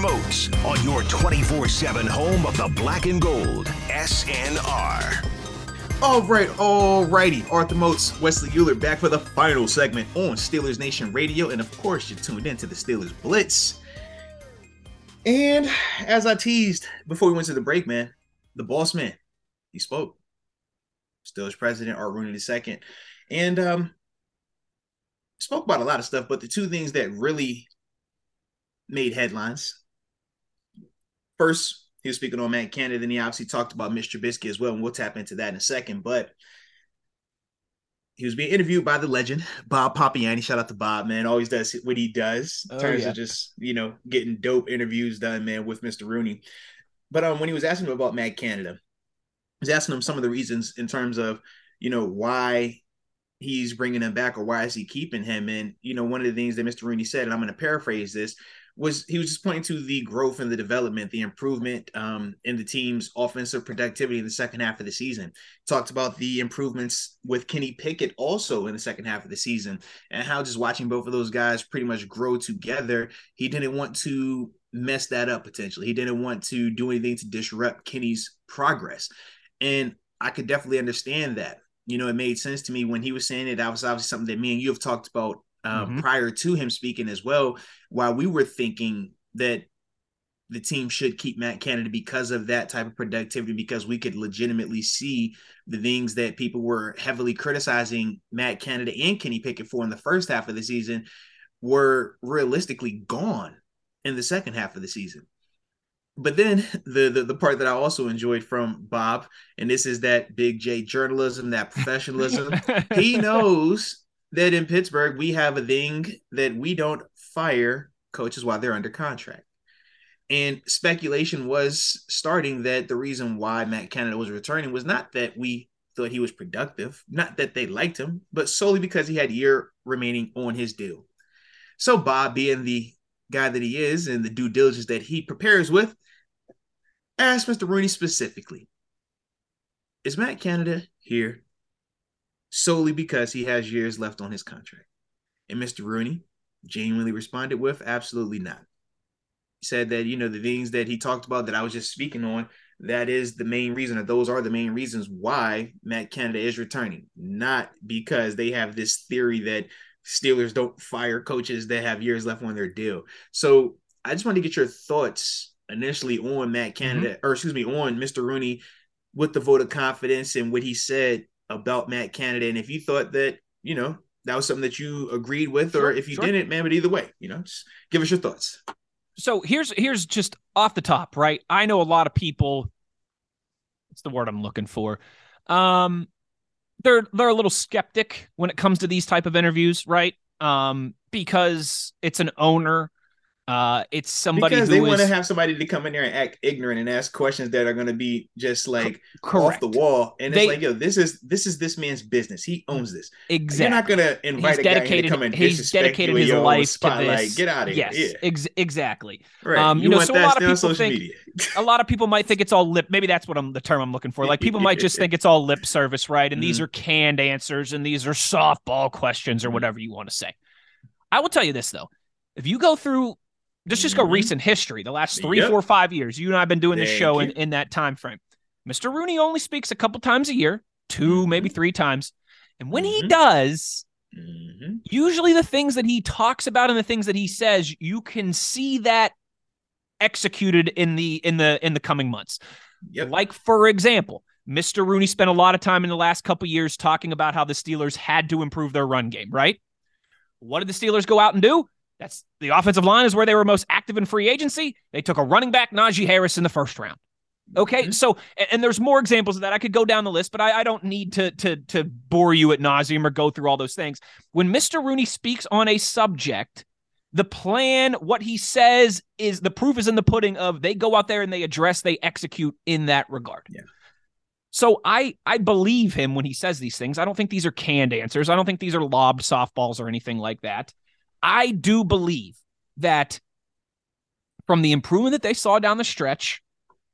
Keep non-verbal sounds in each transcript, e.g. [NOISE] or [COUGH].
Moats on your 24 7 home of the black and gold, SNR. All right, all righty. Arthur Moats, Wesley Uhler back for the final segment on Steelers Nation Radio. And of course, you're tuned into the Steelers Blitz. And as I teased before we went to the break, man, the boss man, he spoke. Steelers president, Art Rooney II. And um, spoke about a lot of stuff, but the two things that really made headlines. First, he was speaking on Matt Canada, and he obviously talked about Mr. Trubisky as well, and we'll tap into that in a second. But he was being interviewed by the legend Bob Pompeani. Shout out to Bob, man. Always does what he does in Oh, terms yeah. of just you know getting dope interviews done, man, with Mr. Rooney. But um, when he was asking him about Matt Canada, he was asking him some of the reasons in terms of you know why he's bringing him back or why is he keeping him. And you know, one of the things that Mr. Rooney said, and I'm going to paraphrase this, was he was just pointing to the growth and the development, the improvement um, in the team's offensive productivity in the second half of the season. Talked about the improvements with Kenny Pickett also in the second half of the season, and how just watching both of those guys pretty much grow together, he didn't want to mess that up potentially. He didn't want to do anything to disrupt Kenny's progress. And I could definitely understand that. You know, it made sense to me when he was saying it. That was obviously something that me and you have talked about um, Mhm. prior to him speaking as well. While we were thinking that the team should keep Matt Canada because of that type of productivity, because we could legitimately see the things that people were heavily criticizing Matt Canada and Kenny Pickett for in the first half of the season were realistically gone in the second half of the season. But then [LAUGHS] the, the the part that I also enjoyed from Bob, and this is that big J journalism, that [LAUGHS] professionalism. [LAUGHS] he knows that in Pittsburgh we have a thing that we don't fire coaches while they're under contract. And speculation was starting that the reason why Matt Canada was returning was not that we thought he was productive, not that they liked him, but solely because he had a year remaining on his deal. So Bob, being the guy that he is and the due diligence that he prepares with, asked Mr. Rooney specifically, is Matt Canada here solely because he has years left on his contract? And Mr. Rooney genuinely responded with, absolutely not. He said that, you know, the things that he talked about that I was just speaking on, that is the main reason, or those are the main reasons why Matt Canada is returning, not because they have this theory that Steelers don't fire coaches that have years left on their deal. So I just want to get your thoughts initially on Matt mm-hmm. Canada, or excuse me, on Mr. Rooney with the vote of confidence and what he said about Matt Canada. And if you thought that, you know, that was something that you agreed with, Sure, or if you sure. didn't, man, but either way, you know, just give us your thoughts. so here's here's just off the top, right? I know a lot of people. What's the word I'm looking for? Um, they're they're a little skeptic when it comes to these type of interviews, right? Um, because it's an owner Uh, it's somebody because they want to have somebody to come in there and act ignorant and ask questions that are going to be just like correct. off the wall. And They- it's like, yo, this is this is this man's business. He owns this. exactly. You're not going to invite he's a guy to dedicated. come and He's dedicated his life to this. Get out of yes, here. Yeah. ex- exactly. Right. Um, you, you know, want so a lot of people social think- media. a lot of people might think it's all lip. Maybe that's what I'm the term I'm looking for. Like people might just think it's all lip service, right? And Mm-hmm. these are canned answers, and these are softball questions, or Mhm. whatever you want to say. I will tell you this though: if you go through, just just go Mhm. recent history, the last three, Yep. four, five years, you and I have been doing this show in, you. in that time frame. Mr. Rooney only speaks a couple times a year, 2 Mhm. maybe three times, and when he Mhm. does, Mhm. usually the things that he talks about and the things that he says you can see that executed in the in the in the coming months Yep. like for example mr rooney spent a lot of time in the last couple years talking about how the steelers had to improve their run game right what did the steelers go out and do that's the offensive line is where they were most active in free agency they took a running back najee harris in the first round Okay, Mhm. so and, and there's more examples of that. I could go down the list, but I, I don't need to to to bore you at nauseum or go through all those things. When Mr. Rooney speaks on a subject, the plan, what he says is the proof is in the pudding of they go out there and they address, they execute in that regard. Yeah. So I I believe him when he says these things. I don't think these are canned answers. I don't think these are lobbed softballs or anything like that. I do believe that from the improvement that they saw down the stretch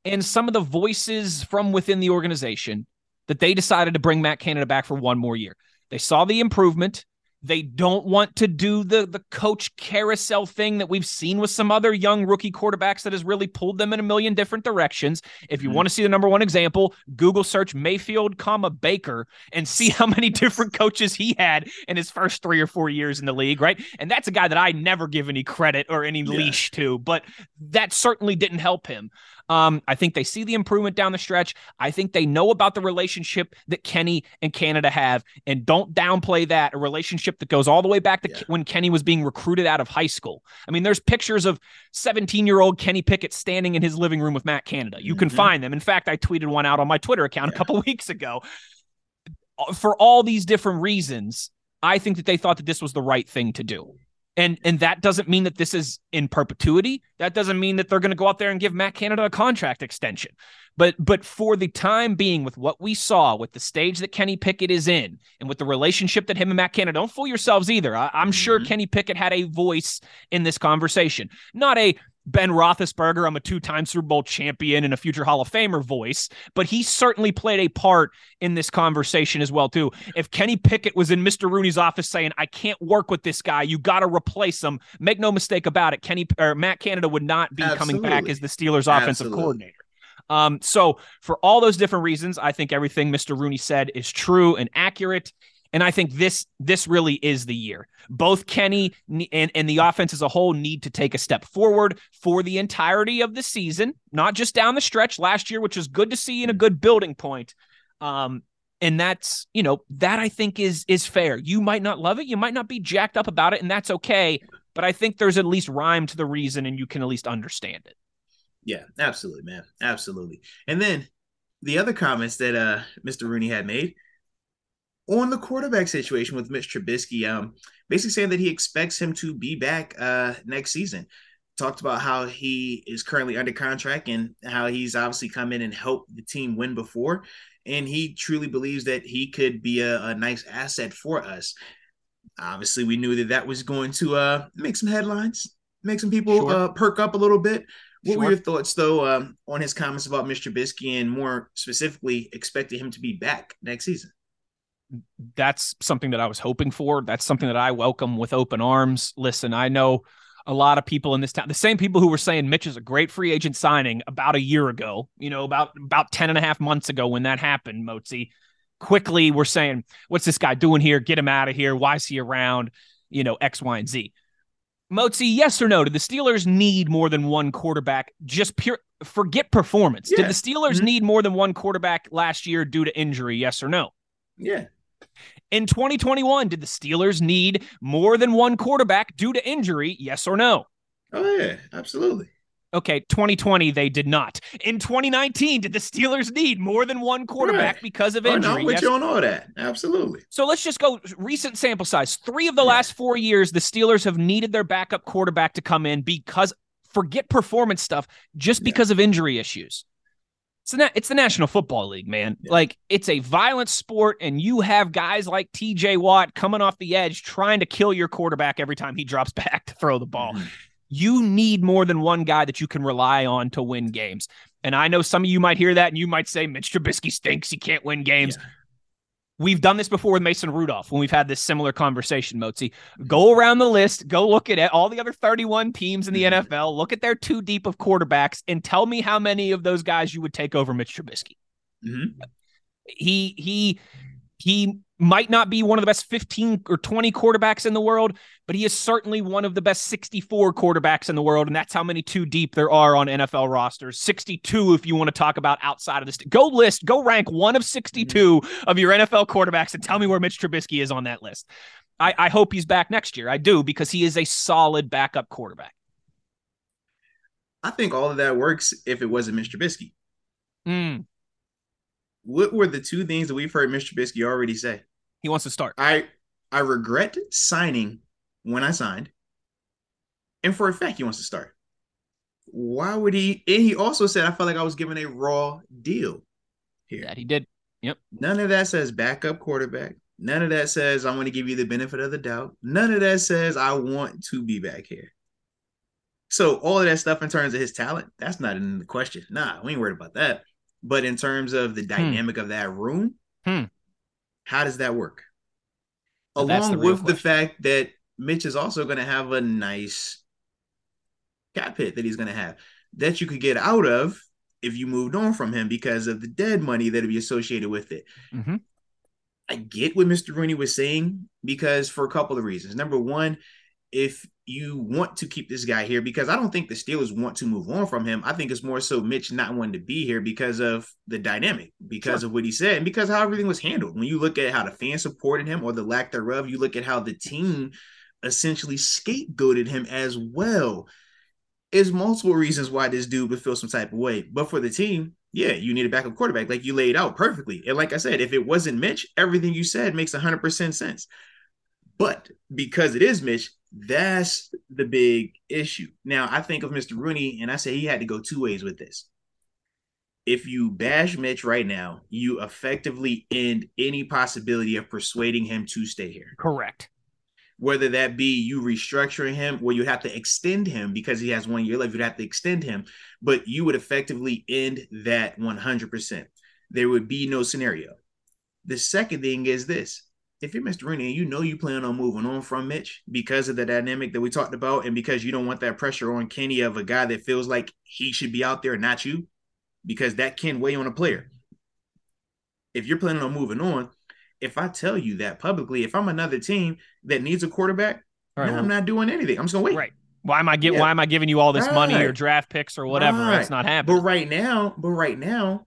and some of the voices from within the organization that they decided to bring Matt Canada back for one more year. They saw the improvement. They don't want to do the the coach carousel thing that we've seen with some other young rookie quarterbacks that has really pulled them in a million different directions. If you Mhm. want to see the number one example, Google search Mayfield, comma Baker, and see how many different coaches he had in his first three or four years in the league, right? And that's a guy that I never give any credit or any Yeah. leash to, but that certainly didn't help him. Um, I think they see the improvement down the stretch. I think they know about the relationship that Kenny and Canada have, and don't downplay that. A relationship that goes all the way back to Yeah. When Kenny was being recruited out of high school. I mean, there's pictures of 17 year old Kenny Pickett standing in his living room with Matt Canada. You can Mhm. find them. In fact, I tweeted one out on my Twitter account a couple [LAUGHS] weeks ago. For all these different reasons, I think that they thought that this was the right thing to do. And and that doesn't mean that this is in perpetuity. That doesn't mean that they're going to go out there and give Matt Canada a contract extension. But but for the time being, with what we saw, with the stage that Kenny Pickett is in, and with the relationship that him and Matt Canada, don't fool yourselves either. I, am sure Mhm. Kenny Pickett had a voice in this conversation, not a Ben Roethlisberger, I'm a two-time Super Bowl champion and a future Hall of Famer voice, but he certainly played a part in this conversation as well too. If Kenny Pickett was in Mr. Rooney's office saying, "I can't work with this guy, you got to replace him," make no mistake about it, Kenny or Matt Canada would not be coming back as the Steelers' offensive Absolutely. coordinator. Um, so for all those different reasons, I think everything Mr. Rooney said is true and accurate. And I think this this really is the year. Both Kenny and, and the offense as a whole need to take a step forward for the entirety of the season, not just down the stretch last year, which was good to see and a good building point. Um, and that's you know that I think is is fair. You might not love it, you might not be jacked up about it, and that's okay. But I think there's at least rhyme to the reason, and you can at least understand it. Yeah, absolutely, man. Absolutely. And then the other comments that uh Mr. Rooney had made on the quarterback situation with Mitch Trubisky, um, basically saying that he expects him to be back uh next season. Talked about how he is currently under contract and how he's obviously come in and helped the team win before. And he truly believes that he could be a, a nice asset for us. Obviously, we knew that that was going to uh make some headlines, make some people Sure. uh perk up a little bit. What were your thoughts, though, um, on his comments about Mr. Trubisky and more specifically expecting him to be back next season? That's something that I was hoping for. That's something that I welcome with open arms. Listen, I know a lot of people in this town, the same people who were saying Mitch is a great free agent signing about a year ago, you know, about about 10 and a half months ago when that happened, Mozi, quickly were saying, what's this guy doing here? Get him out of here. Why is he around? You know, X, Y, and Z. Mozi, yes or no? Do the Steelers need more than one quarterback? Just pure forget performance. Yeah. Did the Steelers Mhm. need more than one quarterback last year due to injury? Yes or no? Yeah, In 2021, did the Steelers need more than one quarterback due to injury? Yes or no? oh yeah, absolutely. Okay, 2020 they did not. In 2019, did the Steelers need more than one quarterback Right. because of Oh, injury? no, I'm with Yes. you on all that. Absolutely. So let's just go recent sample size. Three of the Yeah. last four years, the Steelers have needed their backup quarterback to come in because forget performance stuff, just Yeah. because of injury issues. It's the, it's the National Football League, man. Yeah. Like it's a violent sport, and you have guys like TJ Watt coming off the edge trying to kill your quarterback every time he drops [LAUGHS] back to throw the ball. Mhm. You need more than one guy that you can rely on to win games. And I know some of you might hear that and you might say Mitch Trubisky stinks. He can't win games. Yeah. We've done this before with Mason Rudolph when we've had this similar conversation, Motzi. Go around the list, go look at it, all the other 31 teams in the Mhm. NFL, look at their two deep of quarterbacks, and tell me how many of those guys you would take over Mitch Trubisky. Mhm. He he he might not be one of the best 15 or 20 quarterbacks in the world, but he is certainly one of the best 64 quarterbacks in the world. And that's how many two deep there are on NFL rosters. 62, if you want to talk about outside of this. Go list, go rank one of 62 of your NFL quarterbacks and tell me where Mitch Trubisky is on that list. I, I hope he's back next year. I do because he is a solid backup quarterback. I think all of that works if it wasn't Mr. Trubisky. Mm, What were the two things that we've heard Mr. Trubisky already say? He wants to start. I I regret signing when I signed, and for a fact he wants to start. Why would he? And he also said I felt like I was given a raw deal here. That he did. Yep. None of that says backup quarterback. None of that says I want to give you the benefit of the doubt. None of that says I want to be back here. So all of that stuff in terms of his talent, that's not in the question. Nah, we ain't worried about that. But in terms of the dynamic of that room, Hmm. How does that work? So the Along real with the fact that Mitch is also going to have a nice cap hit that he's going to have that you could get out of if you moved on from him because of the dead money that would be associated with it. Mhm. I get what Mr. Rooney was saying because for a couple of reasons. Number one, if you want to keep this guy here, because I don't think the Steelers want to move on from him. I think it's more so Mitch not wanting to be here because of the dynamic, because Sure. of what he said, and because how everything was handled. When you look at how the fans supported him or the lack thereof, you look at how the team essentially scapegoated him as well. There's multiple reasons why this dude would feel some type of way. But for the team, yeah, you need a backup quarterback, like you laid out perfectly. And like I said, if it wasn't Mitch, everything you said makes 100% sense. But because it is Mitch, that's the big issue. Now, I think of Mr. Rooney, and I say he had to go two ways with this. If you bash Mitch right now, you effectively end any possibility of persuading him to stay here Correct. whether that be you restructuring him or you have to extend him because he has one year left, you'd have to extend him, but you would effectively end that 100%. There would be no scenario. The second thing is this if you're Mr. Rooney and you know you plan on moving on from Mitch because of the dynamic that we talked about, and because you don't want that pressure on Kenny of a guy that feels like he should be out there, not you, because that can weigh on a player. If you're planning on moving on, if I tell you that publicly, if I'm another team that needs a quarterback, right. no, I'm not doing anything. I'm just gonna wait. Right. Why am I get Yeah. why am I giving you all this money or draft picks or whatever? Right. It's not happening. But right now, but right now,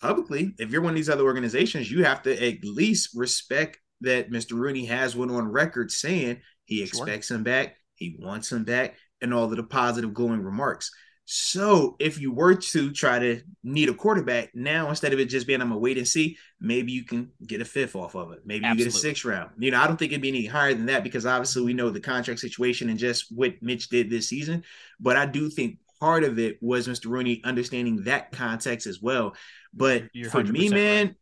publicly, if you're one of these other organizations, you have to at least respect that Mr. Rooney has one on record saying he Sure. expects him back, he wants him back, and all of the positive glowing remarks. So if you were to try to need a quarterback now, instead of it just being I'm gonna wait and see, maybe you can get a fifth off of it. Maybe you get a sixth round. You know, I don't think it'd be any higher than that because obviously we know the contract situation and just what Mitch did this season. But I do think part of it was Mr. Rooney understanding that context as well. But You're for me, 100% man, right.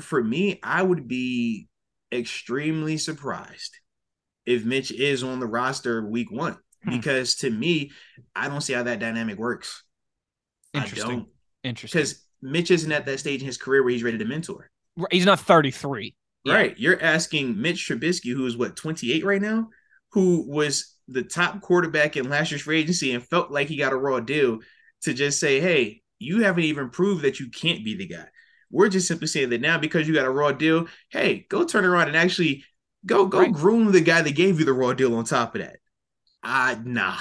for me, I would be extremely surprised if Mitch is on the roster week one. Hmm. Because to me, I don't see how that dynamic works. I Interesting. don't. Interesting. Because Mitch isn't at that stage in his career where he's ready to mentor. He's not 33. Yeah. Right. You're asking Mitch Trubisky, who is what, 28 right now, who was the top quarterback in last year's free agency and felt like he got a raw deal to just say, hey, you haven't even proved that you can't be the guy. We're just simply saying that now because you got a raw deal, hey, go turn around and actually go go Right. groom the guy that gave you the raw deal on top of that. Uh nah.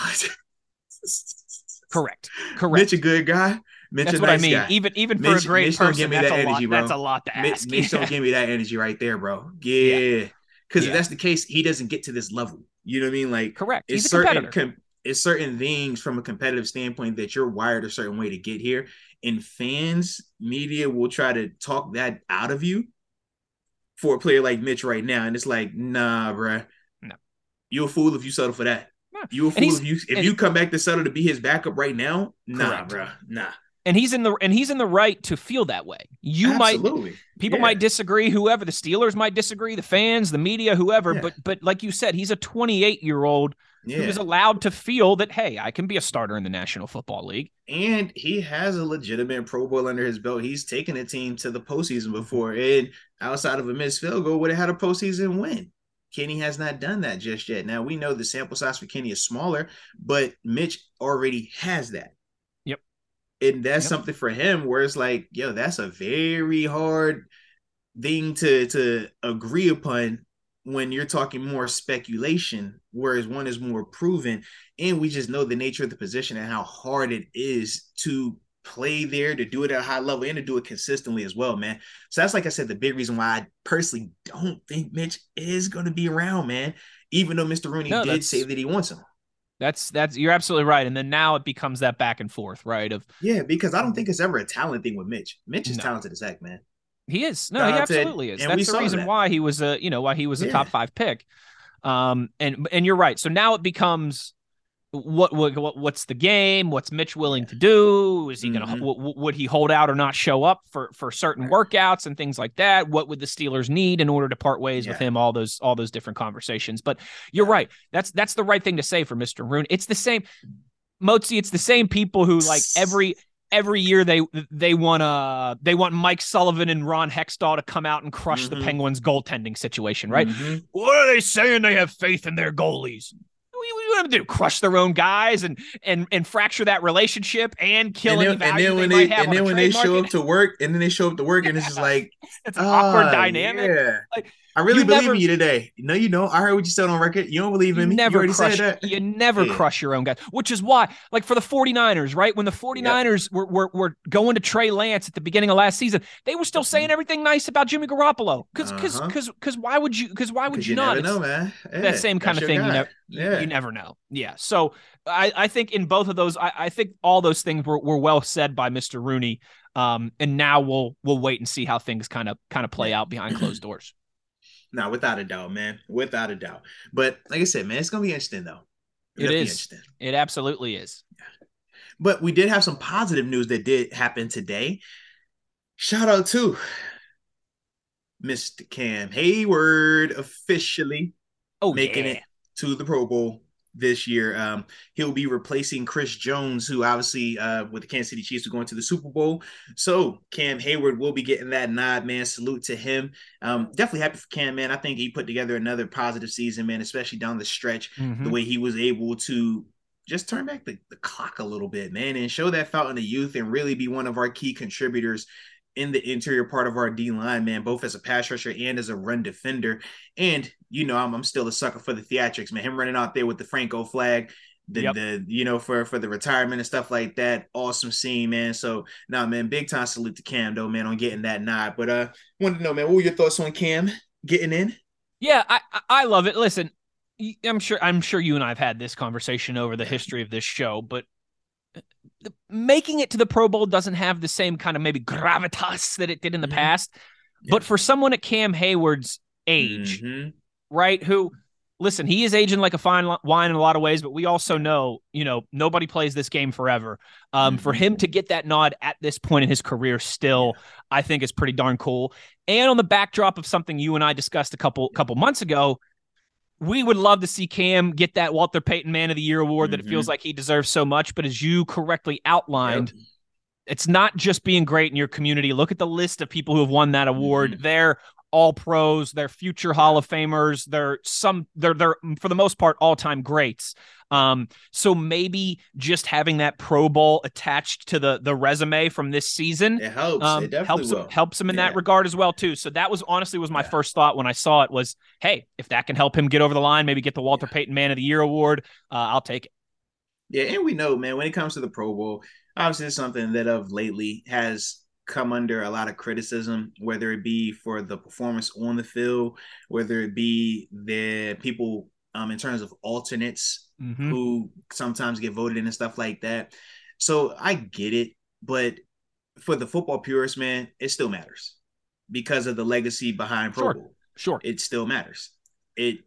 Correct. [LAUGHS] Correct. Mitch a good guy. Mitch that's what nice I mean. guy. Even even for Mitch- a great Mitch don't person, give me that's, that a lot, energy, bro. that's a lot to Mitch, ask. Mitch don't give me that [LAUGHS] energy right there, bro. Yeah. Because Yeah. if that's the case, he doesn't get to this level. You know what I mean? Like Correct. it's He's a certain competitor. com- it's certain things from a competitive standpoint that you're wired a certain way to get here. And fans, media will try to talk that out of you for a player like Mitch right now. And it's like, nah, bruh. No. You're a fool if you settle for that. No. You a fool if you if you come back to settle to be his backup right now. Nah, Correct. bruh. Nah. And he's in the and he's in the right to feel that way. You Absolutely. might people Yeah. might disagree, whoever the Steelers might disagree, the fans, the media, whoever. Yeah. But but like you said, he's a 28 year old Yeah. who is allowed to feel that hey, I can be a starter in the National Football League. and he has a legitimate Pro Bowl under his belt. He's taken a team to the postseason before, and outside of a missed field goal, would have had a postseason win. Kenny has not done that just yet. Now we know the sample size for Kenny is smaller, but Mitch already has that. And that's Yep. something for him where it's like, yo, that's a very hard thing to to agree upon when you're talking more speculation, whereas one is more proven. And we just know the nature of the position and how hard it is to play there, to do it at a high level, and to do it consistently as well, man. So that's like I said, the big reason why I personally don't think Mitch is going to be around, man. Even though Mr. Rooney No, did say that he wants him. That's that's you're absolutely right. And then now it becomes that back and forth, right? Of Yeah, because I don't think it's ever a talent thing with Mitch. Mitch is No. talented as heck, man. He is. No, he absolutely is. That's the reason that. why he was a, you know, why he was a Yeah. top 5 pick. Um and and you're right. So now it becomes what what, what what's the game? What's Mitch willing to do? Is he going to Mhm. w- would he hold out or not show up for for certain workouts and things like that? What would the Steelers need in order to part ways with him? All those all those different conversations. But you're Yeah. right. That's that's the right thing to say for Mr. Rooney. It's the same Motzi, it's the same people who like every every year they they want uh they want Mike Sullivan and Ron Hextall to come out and crush the Mhm. Penguins goaltending situation, right? Mhm. What are they saying? They have faith in their goalies. Them to do? Crush their own guys and and and fracture that relationship and kill And then, and then when they, they, and then when they show market? up to work, and then they show up to work, and it's just like [LAUGHS] it's an awkward ah, dynamic. Yeah. Like, I really you believe never- in you today. No, you don't. I heard what you said on record. You don't believe in me. never you already crush said that. you never Yeah. crush your own guys, which is why, like for the 49ers, right? When the 49ers were, were were going to Trey Lance at the beginning of last season, they were still saying everything nice about Jimmy Garoppolo. Because because Mm-hmm. Uh-huh. because because why would you because why would you, you not? never know, man. Yeah, that same kind of thing you never Yeah. you never know yeah so i i think in both of those i, I think all those things were, were well said by mr rooney um and now we'll we'll wait and see how things kind of kind of play out behind closed doors No, without a doubt, man. Without a doubt. But like I said, man, it's gonna be interesting though. It's It'll is. it absolutely is But we did have some positive news that did happen today. Shout out to Mr. Cam Hayward officially oh making yeah. it to the Pro Bowl this year. Um, he'll be replacing Chris Jones, who obviously uh, with the Kansas City Chiefs are going to the Super Bowl. So Cam Hayward will be getting that nod, man. Salute to him. Um, definitely happy for Cam, man. I think he put together another positive season, man, especially down the stretch. Mhm. The way he was able to just turn back the, the clock a little bit, man, and show that fountain of youth and really be one of our key contributors in the interior part of our D line, man, both as a pass rusher and as a run defender. And you know, I'm, I'm still a sucker for the theatrics, man. Him running out there with the Franco flag, the Yep. the you know for for the retirement and stuff like that. Awesome scene, man. So now, man, big time salute to Cam though, man, on getting that nod. But uh, wanted to know, man, what were your thoughts on Cam getting in? Yeah, I I- love it. Listen, I'm sure I'm sure you and I've had this conversation over the history of this show, but making it to the Pro Bowl doesn't have the same kind of maybe gravitas that it did in the Mhm. past. Yeah. But for someone at Cam Hayward's age, Mhm. right? Who, listen, he is aging like a fine wine in a lot of ways, but we also know, you know, nobody plays this game forever. Um, For Mhm. him to get that nod at this point in his career, still, I think is pretty darn cool. And on the backdrop of something you and I discussed a couple couple months ago, we would love to see Cam get that Walter Payton Man of the Year award that it feels Mhm. like he deserves so much. But as you correctly outlined, Yep. it's not just being great in your community. Look at the list of people who have won that award. Mhm. They're all pros, they're future Hall of Famers, they're some they're they're for the most part all-time greats. Um, so maybe just having that Pro Bowl attached to the the resume from this season It helps. um, it definitely helps will. him, helps him in that regard as well too. So that was honestly was my Yeah. first thought when I saw it was, hey, if that can help him get over the line, maybe get the Walter Payton Man of the Year award, uh, I'll take it. Yeah, and we know, man, when it comes to the Pro Bowl, obviously it's something that of lately has come under a lot of criticism, whether it be for the performance on the field, whether it be the people um in terms of alternates Mhm. who sometimes get voted in and stuff like that. So I get it, but for the football purists, man, it still matters because of the legacy behind Pro Sure. Bowl. Sure. It still matters. It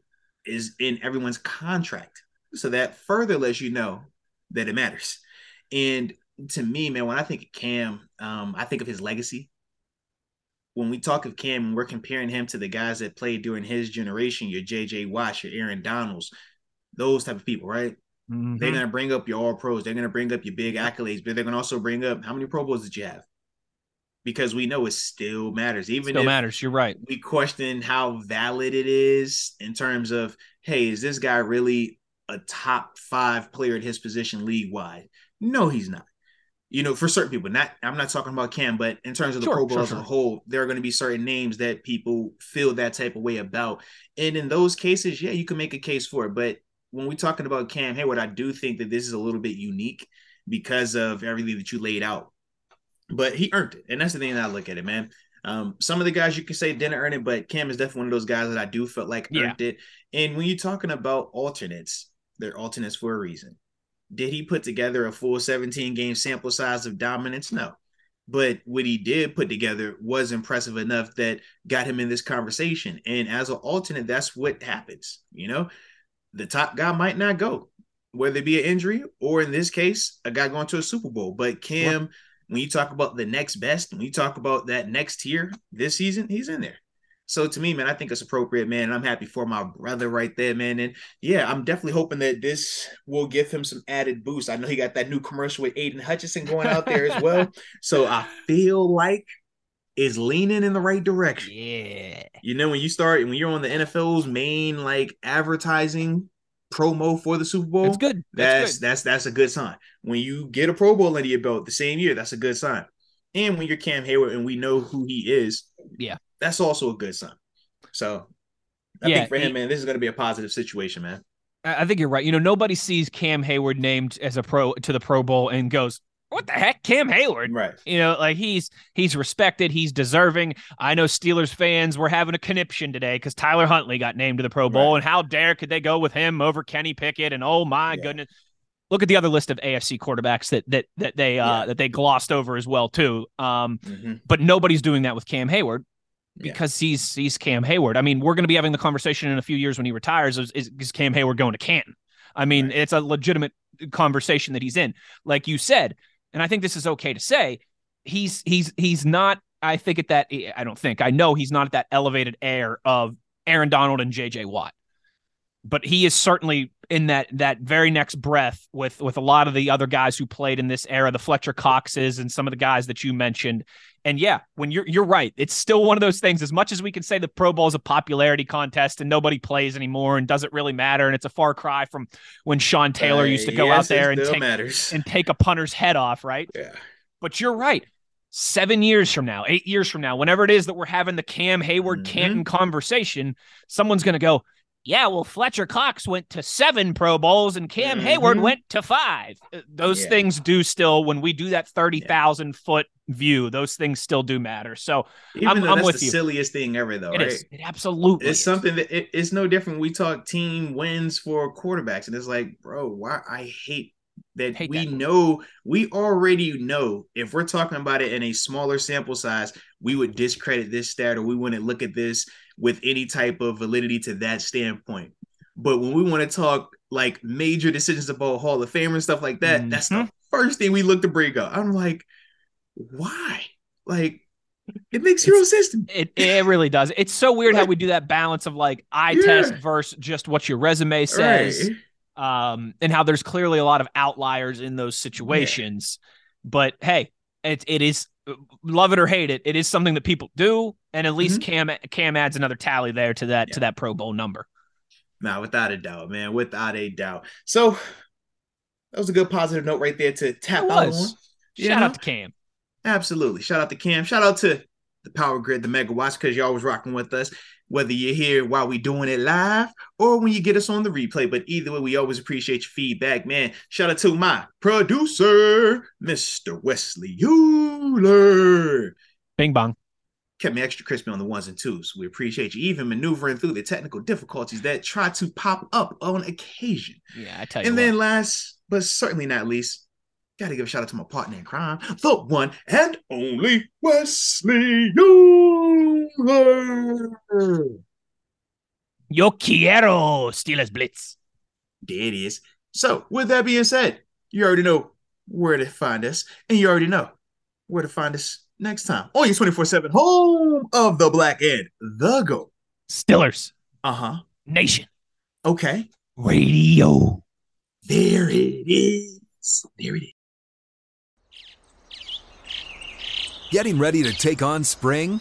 is in everyone's contract. So that further lets you know that it matters. And to me, man, when I think of Cam, um, I think of his legacy. When we talk of Cam, we're comparing him to the guys that played during his generation, your JJ Watt, your Aaron Donalds, those type of people, right? Mhm. They're gonna bring up your all pros. They're gonna bring up your big accolades, but they're gonna also bring up how many Pro Bowls did you have? Because we know it still matters, even Still matters. You're right. we question how valid it is in terms of, hey, is this guy really a top five player at his position league wide? No, he's not. You know, for certain people, not I'm not talking about Cam, but in terms of the Sure, Pro Bowl sure, as sure. a whole, there are going to be certain names that people feel that type of way about. And in those cases, yeah, you can make a case for it. But when we're talking about Cam Hayward, I do think that this is a little bit unique because of everything that you laid out. But he earned it. And that's the thing that I look at it, man. Um, some of the guys you can say didn't earn it, but Cam is definitely one of those guys that I do feel like Yeah. earned it. And when you're talking about alternates, they're alternates for a reason. Did he put together a full 17 game sample size of dominance? No. But what he did put together was impressive enough that got him in this conversation. And as an alternate, that's what happens. You know, the top guy might not go, whether it be an injury or in this case, a guy going to a Super Bowl. But Cam, when you talk about the next best, when you talk about that next tier this season, he's in there. So to me, man, I think it's appropriate, man. And I'm happy for my brother right there, man. And yeah, I'm definitely hoping that this will give him some added boost. I know he got that new commercial with Aidan Hutchinson going out there as well. [LAUGHS] So I feel like is leaning in the right direction. Yeah. You know, when you start when you're on the NFL's main like advertising promo for the Super Bowl, That's good. that's That's, that's that's a good sign. When you get a Pro Bowl under your belt the same year, that's a good sign. And when you're Cam Hayward and we know who he is, Yeah. That's also a good sign. So I Yeah, think for him, he- man, this is going to be a positive situation, man. I think you're right. You know, nobody sees Cam Hayward named as a pro to the Pro Bowl and goes, "What the heck, Cam Hayward?" Right. You know, like he's he's respected, he's deserving. I know Steelers fans were having a conniption today because Tyler Huntley got named to the Pro Bowl, Right. and how dare could they go with him over Kenny Pickett? And oh my Yeah. goodness, look at the other list of AFC quarterbacks that that that they uh Yeah. that they glossed over as well too. Um, Mhm. but nobody's doing that with Cam Hayward Yeah. because he's he's Cam Hayward. I mean, we're going to be having the conversation in a few years when he retires. Is, is, is Cam Hayward going to Canton? I mean, Right. it's a legitimate conversation that he's in. Like you said, and I think this is okay to say, he's he's he's not. I think at that. Eh, I don't think. I know he's not at that elevated air of Aaron Donald and J.J. Watt, but he is certainly in that that very next breath with with a lot of the other guys who played in this era, the Fletcher Coxes and some of the guys that you mentioned. And yeah, when you're you're right, it's still one of those things. As much as we can say the Pro Bowl is a popularity contest and nobody plays anymore and doesn't really matter, and it's a far cry from when Sean Taylor used to go yes, out there and take matters. and take a punter's head off, right? yeah. But you're right. Seven years from now, eight years from now, whenever it is that we're having the Cam Hayward Mhm. Canton conversation, someone's going to go, yeah, well, Fletcher Cox went to seven Pro Bowls and Cam Hayward Mhm. went to five. Uh, Those Yeah. things do still, when we do that 30,000 foot view, those things still do matter. So Even I'm- though I'm that's with the you. silliest thing ever, though, it right? is. It absolutely It's is. something that it, it's no different. We talk team wins for quarterbacks, and it's like, bro, why I hate that Hate we that. know we already know if we're talking about it in a smaller sample size, we would discredit this stat or we wouldn't look at this with any type of validity to that standpoint. But when we want to talk like major decisions about Hall of Fame and stuff like that, that's the first thing we look to bring up. I'm like, why? Like, it makes zero sense. It, it really does. It's so weird how we do that balance of like eye Yeah. test versus just what your resume says. Right. um, and how there's clearly a lot of outliers in those situations. But hey, it it is love it or hate it, it is something that people do, and at least Cam Cam adds another tally there to that to Mm-hmm. That Pro Bowl number. Nah, without a doubt, man. Without a doubt. So that was a good positive note right there to tap out was. on. You Shout know? out to Cam. Absolutely. Shout out to Cam. Shout out to the Power Grid, the Megawatts, because you're always rocking with us, whether you're here while we're doing it live or when you get us on the replay. But either way, we always appreciate your feedback, man. Shout out to my producer, Mr. Wesley Uhler. Bing bong. kept me extra crispy on the ones and twos. We appreciate you even maneuvering through the technical difficulties that try to pop up on occasion. Yeah, I tell you. And what. then last, but certainly not least, gotta give a shout out to my partner in crime, the one and only Wesley Uhler. Yo quiero Steelers Blitz. There it is. So, with that being said, you already know where to find us, and you already know where to find us next time on your 24 7 home of the black and the go. Steelers Uh huh. Nation Okay. Radio. There it is. There it is. Getting ready to take on spring?